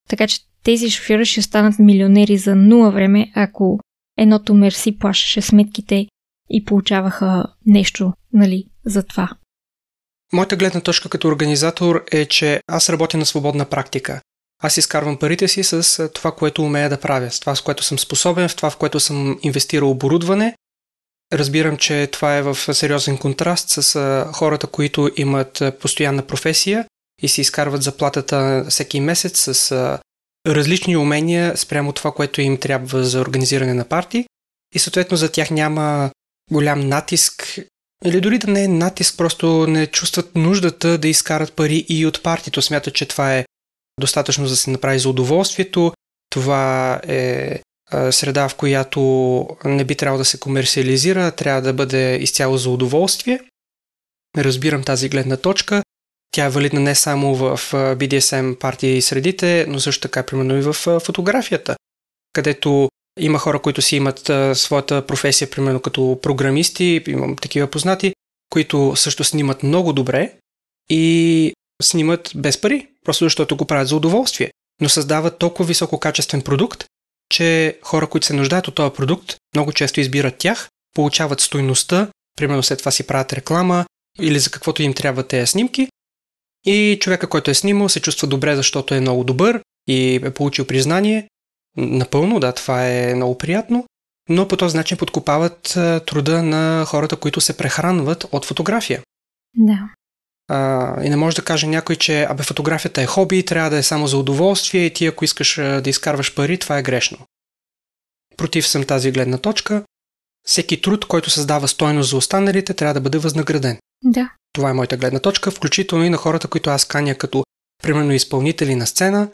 Така че тези шофьори ще станат милионери за нула време, ако едното мерси плащаше сметките и получаваха нещо, нали, за това. Моята гледна точка като организатор е, че аз работя на свободна практика. Аз изкарвам парите си с това, което умея да правя, с това, с което съм способен, в това, в което съм инвестирал оборудване. Разбирам, че това е в сериозен контраст с хората, които имат постоянна професия и си изкарват заплатата всеки месец с различни умения спрямо това, което им трябва за организиране на парти. И съответно за тях няма голям натиск или дори да не е натиск, просто не чувстват нуждата да изкарат пари и от партито. Смятат, че това е достатъчно да се направи за удоволствието. Това е среда, в която не би трябвало да се комерциализира, трябва да бъде изцяло за удоволствие. Разбирам тази гледна точка. Тя е валидна не само в BDSM партии и средите, но също така примерно и в фотографията, където има хора, които си имат своята професия, примерно като програмисти, имам такива познати, които също снимат много добре и снимат без пари, просто защото го правят за удоволствие, но създават толкова висококачествен продукт, че хора, които се нуждаят от този продукт, много често избират тях, получават стойността, примерно след това си правят реклама или за каквото им трябва тези снимки и човека, който е снимал, се чувства добре, защото е много добър и е получил признание Напълно, да, това е много приятно, но по този начин подкопават труда на хората, които се прехранват от фотография. Да. А, и не може да каже някой, че абе фотографията е хоби, трябва да е само за удоволствие и ти ако искаш да изкарваш пари, това е грешно. Против съм тази гледна точка. Всеки труд, който създава стойност за останалите, трябва да бъде възнаграден. Да. Това е моята гледна точка, включително и на хората, които аз каня като примерно изпълнители на сцена,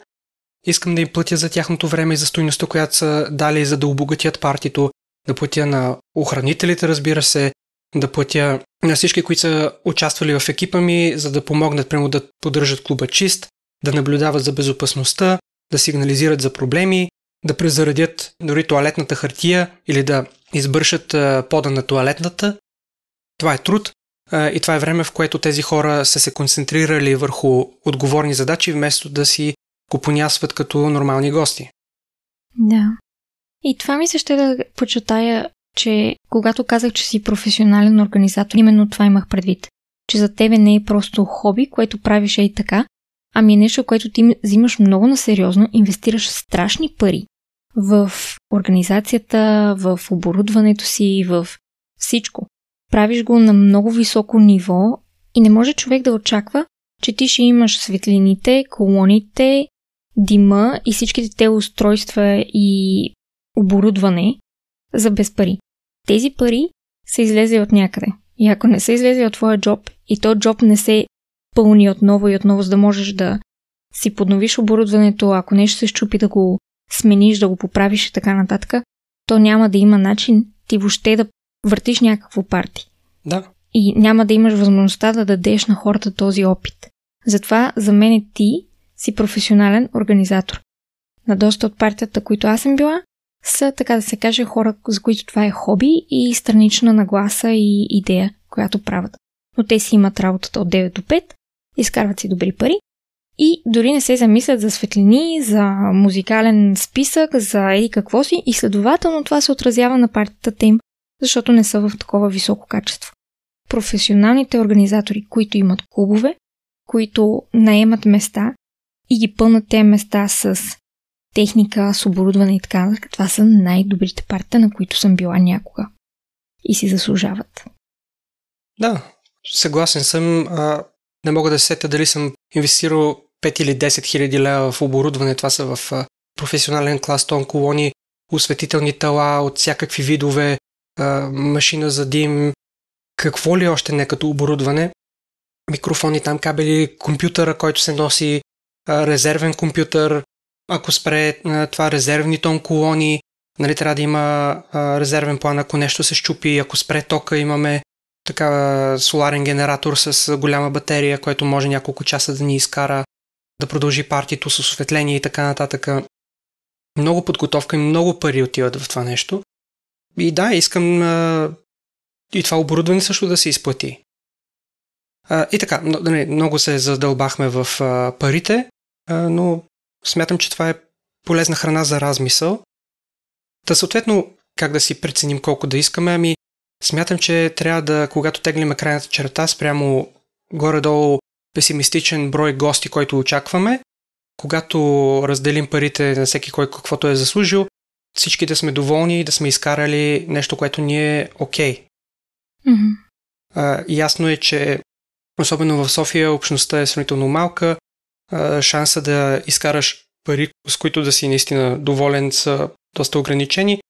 искам да им платя за тяхното време и за стойността, която са дали, за да обогатят партито, да платя на охранителите, разбира се, да платя на всички, които са участвали в екипа ми, за да помогнат прямо да поддържат клуба чист, да наблюдават за безопасността, да сигнализират за проблеми, да презаредят дори туалетната хартия или да избършат пода на туалетната. Това е труд и това е време, в което тези хора са се концентрирали върху отговорни задачи, вместо да си го понясват като нормални гости. Да. И това ми се ще да почетая, че когато казах, че си професионален организатор, именно това имах предвид. Че за тебе не е просто хоби, което правиш и така, ами е нещо, което ти взимаш много на сериозно, инвестираш страшни пари в организацията, в оборудването си, в всичко. Правиш го на много високо ниво и не може човек да очаква, че ти ще имаш светлините, колоните, дима и всичките те устройства и оборудване за без пари. Тези пари са излезли от някъде. И ако не са излезли от твоя джоб и то джоб не се пълни отново и отново, за да можеш да си подновиш оборудването, ако нещо се щупи да го смениш, да го поправиш и така нататък, то няма да има начин ти въобще да въртиш някакво парти. Да. И няма да имаш възможността да дадеш на хората този опит. Затова за мен ти си професионален организатор. На доста от партията, които аз съм била, са, така да се каже, хора, за които това е хоби и странична нагласа и идея, която правят. Но те си имат работата от 9 до 5, изкарват си добри пари и дори не се замислят за светлини, за музикален списък, за еди какво си и следователно това се отразява на партията им, защото не са в такова високо качество. Професионалните организатори, които имат клубове, които наемат места и ги пълнат тези места с техника, с оборудване и така нататък, това са най-добрите партия, на които съм била някога. И си заслужават. Да, съгласен съм. А, не мога да се сетя дали съм инвестирал 5 или 10 хиляди лева в оборудване. Това са в а, професионален клас, тон колони, осветителни тела от всякакви видове, а, машина за дим, какво ли още не като оборудване. Микрофони, там кабели, компютъра, който се носи, а, резервен компютър, ако спре това резервни тон колони, нали, трябва да има резервен план, ако нещо се щупи, ако спре тока, имаме така соларен генератор с голяма батерия, който може няколко часа да ни изкара, да продължи партито с осветление и така нататък. Много подготовка и много пари отиват в това нещо. И да, искам а, и това оборудване също да се изплати. А, и така, много се задълбахме в а, парите, а, но Смятам, че това е полезна храна за размисъл. Та съответно, как да си преценим колко да искаме, ами смятам, че трябва да, когато теглиме крайната черта спрямо горе-долу песимистичен брой гости, който очакваме, когато разделим парите на всеки кой каквото е заслужил, всички да сме доволни и да сме изкарали нещо, което ни е окей. Okay. Mm-hmm. ясно е, че особено в София общността е сравнително малка, шанса да изкараш пари, с които да си наистина доволен, са доста ограничени,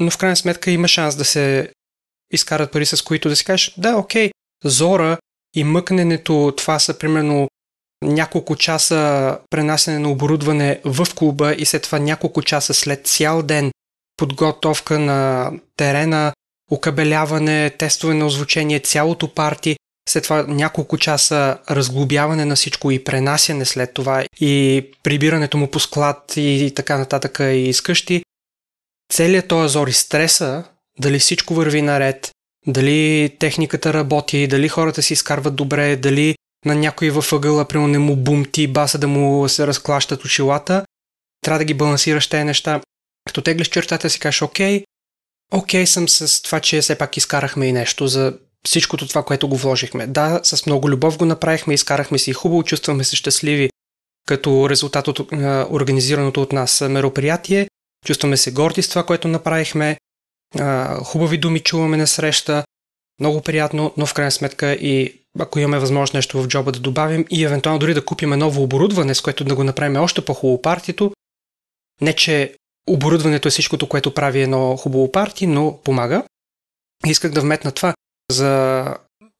но в крайна сметка има шанс да се изкарат пари, с които да си кажеш, да, окей, зора и мъкненето, това са примерно няколко часа пренасене на оборудване в клуба и след това няколко часа след цял ден подготовка на терена, окабеляване, тестове на озвучение, цялото парти след това няколко часа разглобяване на всичко и пренасяне след това и прибирането му по склад и така нататък и изкъщи. Целият този азор и стреса, дали всичко върви наред, дали техниката работи, дали хората си изкарват добре, дали на някой във ъгъла, примерно не му бумти, баса да му се разклащат очилата, трябва да ги балансираш тези неща. Като теглиш чертата си кажеш, окей, окей съм с това, че все пак изкарахме и нещо за всичкото това, което го вложихме. Да, с много любов го направихме, изкарахме си хубаво, чувстваме се щастливи като резултат от организираното от нас мероприятие. Чувстваме се горди с това, което направихме. Хубави думи чуваме на среща. Много приятно, но в крайна сметка и ако имаме възможност нещо в джоба да добавим и евентуално дори да купим ново оборудване, с което да го направим още по-хубаво партито. Не, че оборудването е всичкото, което прави едно хубаво парти, но помага. Исках да вметна това. За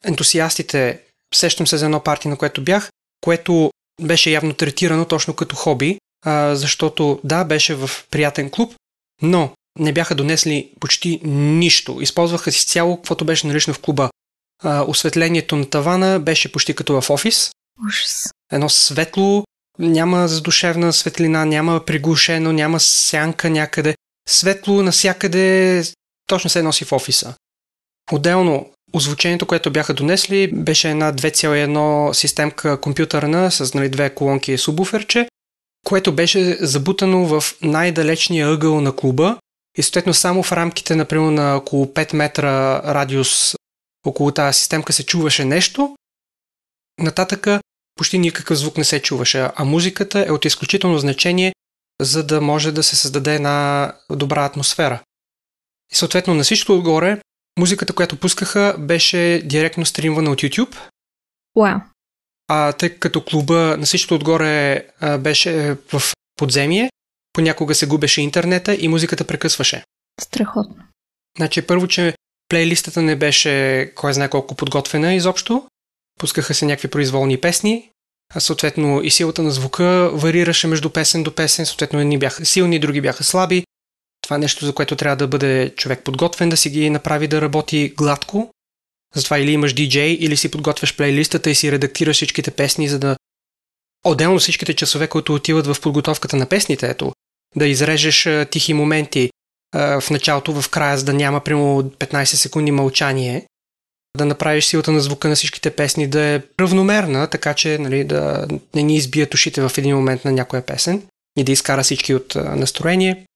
ентусиастите, сещам се за едно парти, на което бях, което беше явно третирано точно като хоби, а, защото да, беше в приятен клуб, но не бяха донесли почти нищо. Използваха си цяло, каквото беше налично в клуба. А, осветлението на тавана беше почти като в офис. Ужас. Едно светло, няма задушевна светлина, няма приглушено, няма сянка някъде. Светло насякъде, точно се носи в офиса. Отделно, озвучението, което бяха донесли, беше една 2,1 системка компютърна с нали, две колонки субуферче, което беше забутано в най-далечния ъгъл на клуба и съответно само в рамките, например, на около 5 метра радиус около тази системка се чуваше нещо. Нататъка почти никакъв звук не се чуваше, а музиката е от изключително значение, за да може да се създаде една добра атмосфера. И съответно на всичко отгоре, музиката, която пускаха, беше директно стримвана от YouTube. Вау. А тъй като клуба на всичко отгоре а, беше в подземие, понякога се губеше интернета и музиката прекъсваше. Страхотно. Значи първо, че плейлистата не беше кой знае колко подготвена изобщо. Пускаха се някакви произволни песни, а съответно и силата на звука варираше между песен до песен, съответно едни бяха силни, други бяха слаби. Това нещо, за което трябва да бъде човек подготвен, да си ги направи да работи гладко. Затова или имаш диджей, или си подготвяш плейлистата и си редактираш всичките песни, за да Отделно всичките часове, които отиват в подготовката на песните, ето, да изрежеш тихи моменти в началото, в края, за да няма примерно 15 секунди мълчание, да направиш силата на звука на всичките песни да е равномерна, така че нали, да не ни избият ушите в един момент на някоя песен и да изкара всички от настроение.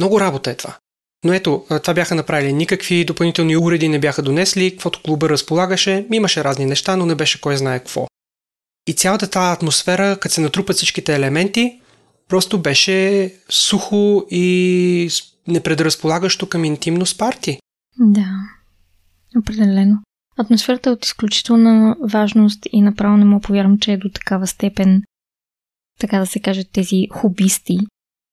Много работа е това. Но ето, това бяха направили. Никакви допълнителни уреди не бяха донесли, каквото клуба разполагаше. Имаше разни неща, но не беше кой знае какво. И цялата тази атмосфера, като се натрупат всичките елементи, просто беше сухо и непредразполагащо към интимност парти. Да, определено. Атмосферата е от изключителна важност и направо не мога повярвам, че е до такава степен, така да се каже, тези хобисти,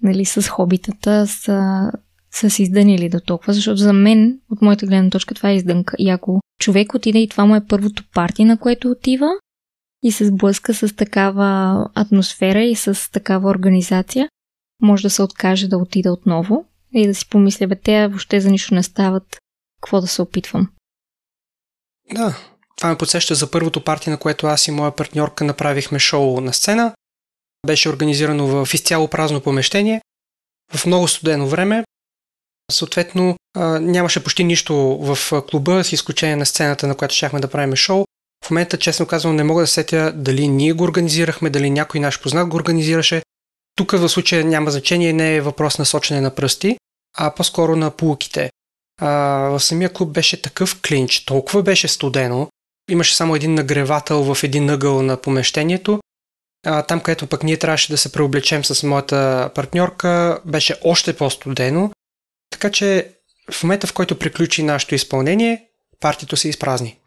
нали, с хобитата са, са се издънили до толкова, защото за мен, от моята гледна точка, това е издънка. И ако човек отиде и това му е първото парти, на което отива, и се сблъска с такава атмосфера и с такава организация, може да се откаже да отида отново и да си помисля, бе, те въобще за нищо не стават, какво да се опитвам. Да, това ме подсеща за първото парти, на което аз и моя партньорка направихме шоу на сцена. Беше организирано в изцяло празно помещение, в много студено време. Съответно, нямаше почти нищо в клуба, с изключение на сцената, на която щяхме да правим шоу. В момента, честно казвам, не мога да сетя дали ние го организирахме, дали някой наш познат го организираше. Тук в случая няма значение, не е въпрос на сочене на пръсти, а по-скоро на полуките. А, в самия клуб беше такъв клинч, толкова беше студено, имаше само един нагревател в един ъгъл на помещението. А, там, където пък ние трябваше да се преоблечем с моята партньорка, беше още по-студено. Така че в момента, в който приключи нашето изпълнение, партито се изпразни.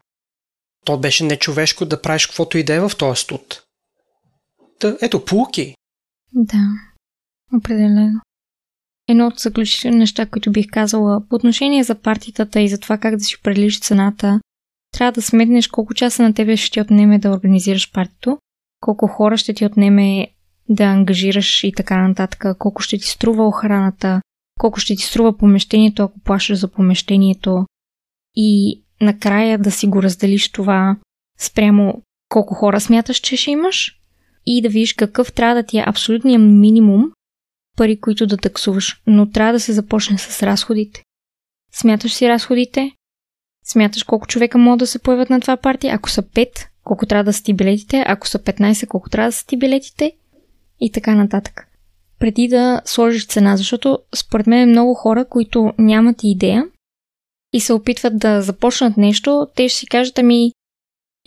То беше нечовешко да правиш каквото и да е в този студ. Та, ето, пулки. Да, определено. Едно от заключителни неща, които бих казала по отношение за партитата и за това как да си определиш цената, трябва да сметнеш колко часа на тебе ще ти отнеме да организираш партито, колко хора ще ти отнеме да ангажираш и така нататък, колко ще ти струва охраната, колко ще ти струва помещението, ако плащаш за помещението. И накрая да си го разделиш това спрямо колко хора смяташ, че ще имаш и да видиш какъв трябва да ти е абсолютният минимум пари, които да таксуваш. Но трябва да се започне с разходите. Смяташ си разходите, смяташ колко човека могат да се появят на това партия, ако са 5, колко трябва да са ти билетите, ако са 15, колко трябва да са ти билетите и така нататък. Преди да сложиш цена, защото според мен много хора, които нямат идея и се опитват да започнат нещо, те ще си кажат, ами,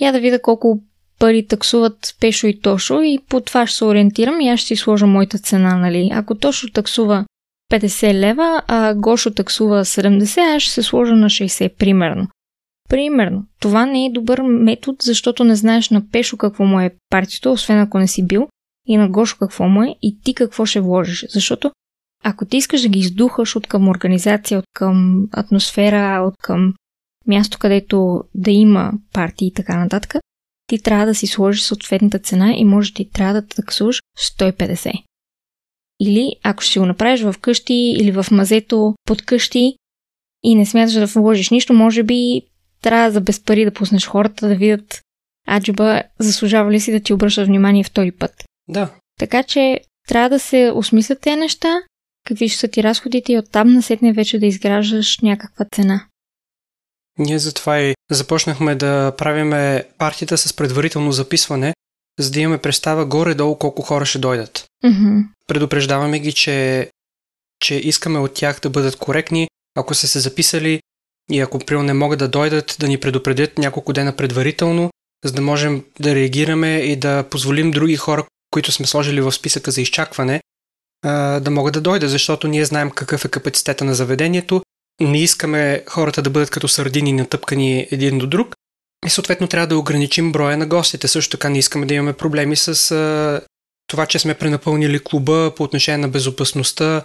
я да видя колко пари таксуват Пешо и Тошо и по това ще се ориентирам и аз ще си сложа моята цена, нали. Ако Тошо таксува 50 лева, а Гошо таксува 70, аз ще се сложа на 60, примерно. Примерно. Това не е добър метод, защото не знаеш на Пешо какво му е партито, освен ако не си бил, и на Гошо какво му е, и ти какво ще вложиш. Защото ако ти искаш да ги издухаш от към организация, от към атмосфера, от към място, където да има партии и така нататък, ти трябва да си сложиш съответната цена и може ти трябва да таксуваш 150. Или ако ще го направиш в къщи или в мазето под къщи и не смяташ да вложиш нищо, може би трябва за без пари да пуснеш хората да видят аджиба заслужава ли си да ти обръщат внимание втори път. Да. Така че трябва да се осмислят тези неща, какви ще са ти разходите и оттам насетне вече да изграждаш някаква цена. Ние затова и започнахме да правиме партията с предварително записване, за да имаме представа горе-долу колко хора ще дойдат. Mm-hmm. Предупреждаваме ги, че, че искаме от тях да бъдат коректни, ако са се записали и ако примерно не могат да дойдат, да ни предупредят няколко дена предварително, за да можем да реагираме и да позволим други хора, които сме сложили в списъка за изчакване, да могат да дойдат, защото ние знаем какъв е капацитета на заведението, не искаме хората да бъдат като сърдини натъпкани един до друг и съответно трябва да ограничим броя на гостите. Също така не искаме да имаме проблеми с това, че сме пренапълнили клуба по отношение на безопасността.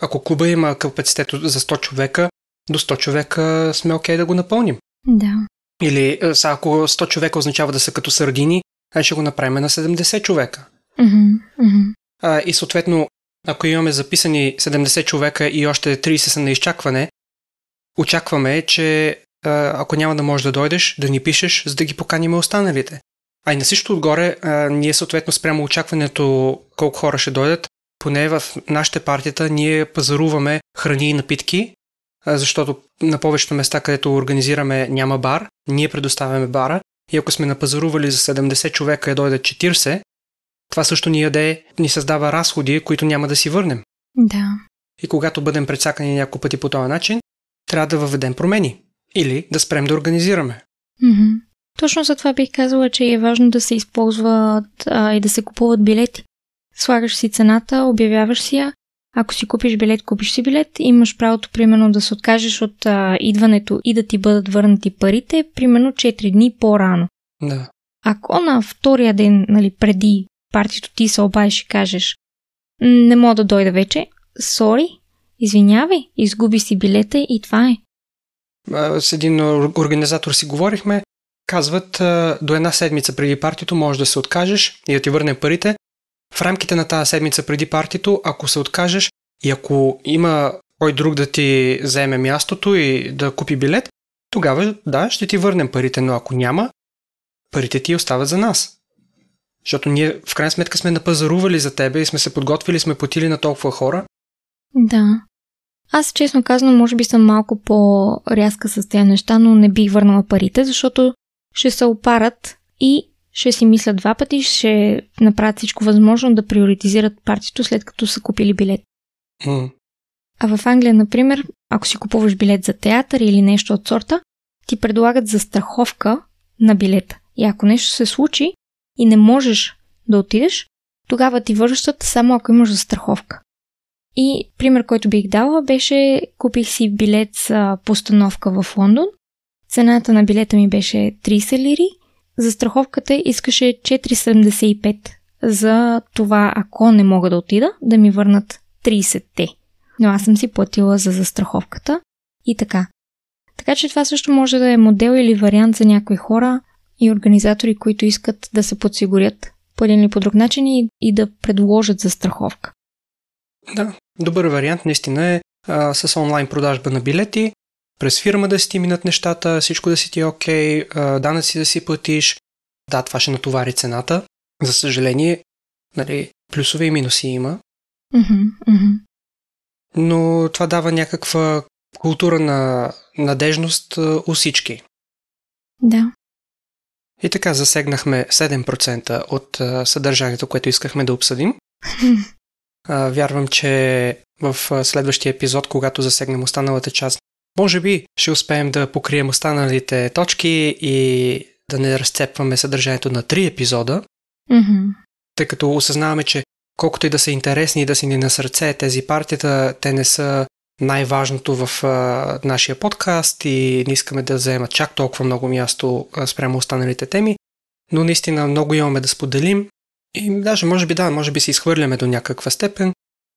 Ако клуба има капацитет за 100 човека, до 100 човека сме окей okay да го напълним. Да. Или ако 100 човека означава да са като сърдини, ще го направим на 70 човека. Mm-hmm. Mm-hmm. А, и съответно, ако имаме записани 70 човека и още 30 са на изчакване, очакваме, че ако няма да можеш да дойдеш, да ни пишеш, за да ги поканим останалите. А и на всичко отгоре, ние съответно спрямо очакването колко хора ще дойдат, поне в нашите партията ние пазаруваме храни и напитки, защото на повечето места, където организираме няма бар, ние предоставяме бара и ако сме напазарували за 70 човека и дойдат 40, това също ни яде, ни създава разходи, които няма да си върнем. Да. И когато бъдем предсакани няколко пъти по този начин, трябва да въведем промени. Или да спрем да организираме. Mm-hmm. Точно за това бих казала, че е важно да се използват а, и да се купуват билети. Слагаш си цената, обявяваш си я. Ако си купиш билет, купиш си билет. Имаш правото, примерно, да се откажеш от а, идването и да ти бъдат върнати парите, примерно 4 дни по-рано. Да. Ако на втория ден, нали, преди партито ти се обадиш и кажеш не мога да дойда вече, сори, извинявай, изгуби си билета и това е. С един организатор си говорихме, казват до една седмица преди партито може да се откажеш и да ти върнем парите. В рамките на тази седмица преди партито, ако се откажеш и ако има кой друг да ти заеме мястото и да купи билет, тогава да, ще ти върнем парите, но ако няма, парите ти остават за нас. Защото ние в крайна сметка сме напазарували за тебе и сме се подготвили, сме платили на толкова хора. Да. Аз честно казано, може би съм малко по-рязка с тези неща, но не бих върнала парите, защото ще се опарат и ще си мислят два пъти, ще направят всичко възможно да приоритизират партито след като са купили билет. Mm. А в Англия, например, ако си купуваш билет за театър или нещо от сорта, ти предлагат застраховка на билета. И ако нещо се случи и не можеш да отидеш, тогава ти връщат само ако имаш застраховка. И пример, който бих дала, беше купих си билет за постановка в Лондон. Цената на билета ми беше 30 лири. За страховката искаше 4,75 за това, ако не мога да отида, да ми върнат 30-те. Но аз съм си платила за застраховката и така. Така че това също може да е модел или вариант за някои хора и организатори, които искат да се подсигурят по един или по друг начин и, и да предложат застраховка. Да, добър вариант наистина е а, с онлайн продажба на билети, през фирма да си ти минат нещата, всичко да си ти е окей, okay, данъци да си платиш. Да, това ще натовари цената. За съжаление, нали, плюсове и минуси има. Mm-hmm, mm-hmm. Но това дава някаква култура на надежност у всички. Да. И така засегнахме 7% от съдържанието, което искахме да обсъдим. А, вярвам, че в следващия епизод, когато засегнем останалата част, може би ще успеем да покрием останалите точки и да не разцепваме съдържанието на три епизода, mm-hmm. тъй като осъзнаваме, че колкото и да са интересни и да си ни на сърце тези партията, те не са най-важното в а, нашия подкаст и не искаме да вземат чак толкова много място а, спрямо останалите теми, но наистина много имаме да споделим и даже може би да, може би се изхвърляме до някаква степен,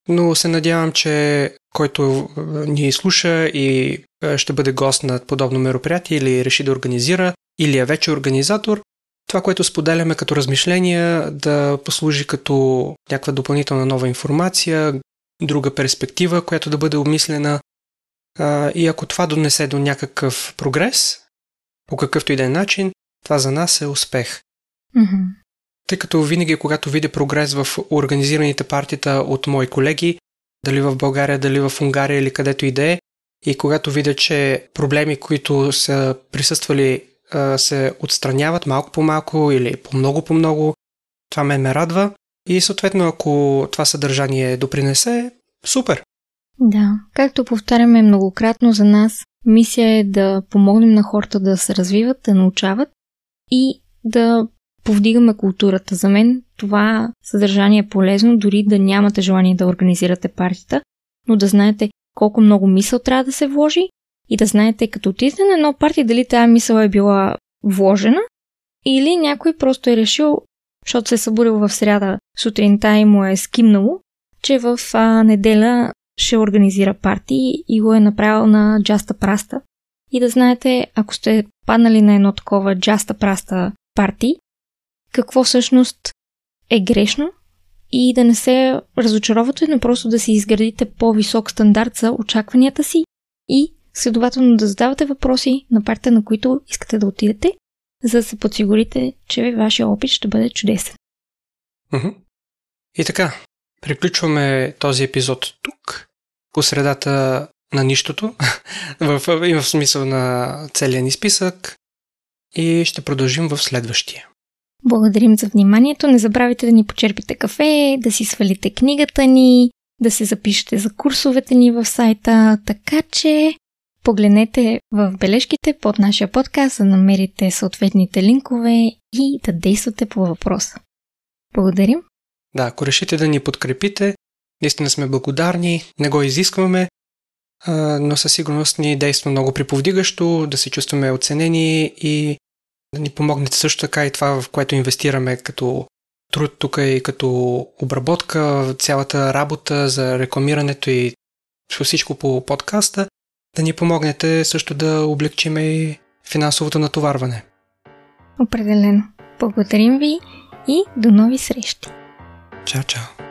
но се надявам, че който ни слуша и ще бъде гост на подобно мероприятие или реши да организира, или е вече организатор, това, което споделяме като размишления, да послужи като някаква допълнителна нова информация, друга перспектива, която да бъде обмислена. И ако това донесе до някакъв прогрес, по какъвто и да е начин, това за нас е успех. Mm-hmm. Тъй като винаги, когато видя прогрес в организираните партита от мои колеги, дали в България, дали в Унгария или където и да е, и когато видя, че проблеми, които са присъствали, се отстраняват малко по малко или по много по много, това ме ме радва. И съответно, ако това съдържание допринесе, супер! Да, както повтаряме многократно за нас, мисия е да помогнем на хората да се развиват, да научават и да повдигаме културата. За мен това съдържание е полезно, дори да нямате желание да организирате партията, но да знаете колко много мисъл трябва да се вложи и да знаете като отидете на едно парти дали тази мисъл е била вложена или някой просто е решил, защото се е събудил в сряда сутринта и му е скимнало, че в а, неделя ще организира парти и го е направил на джаста праста. И да знаете, ако сте паднали на едно такова джаста праста парти, какво всъщност е грешно и да не се разочаровате, но просто да си изградите по-висок стандарт за очакванията си и следователно да задавате въпроси на парта, на които искате да отидете, за да се подсигурите, че вашия опит ще бъде чудесен. И така, приключваме този епизод тук, по средата на нищото, в, има в смисъл на целия ни списък и ще продължим в следващия. Благодарим за вниманието. Не забравяйте да ни почерпите кафе, да си свалите книгата ни, да се запишете за курсовете ни в сайта, така че погледнете в бележките под нашия подкаст, да намерите съответните линкове и да действате по въпроса. Благодарим. Да, ако решите да ни подкрепите, наистина сме благодарни, не го изискваме, но със сигурност ни действа много приповдигащо, да се чувстваме оценени и да ни помогнете също така и това, в което инвестираме като труд тук и като обработка, цялата работа за рекламирането и всичко по подкаста, да ни помогнете също да облегчиме и финансовото натоварване. Определено. Благодарим ви и до нови срещи. Чао, чао.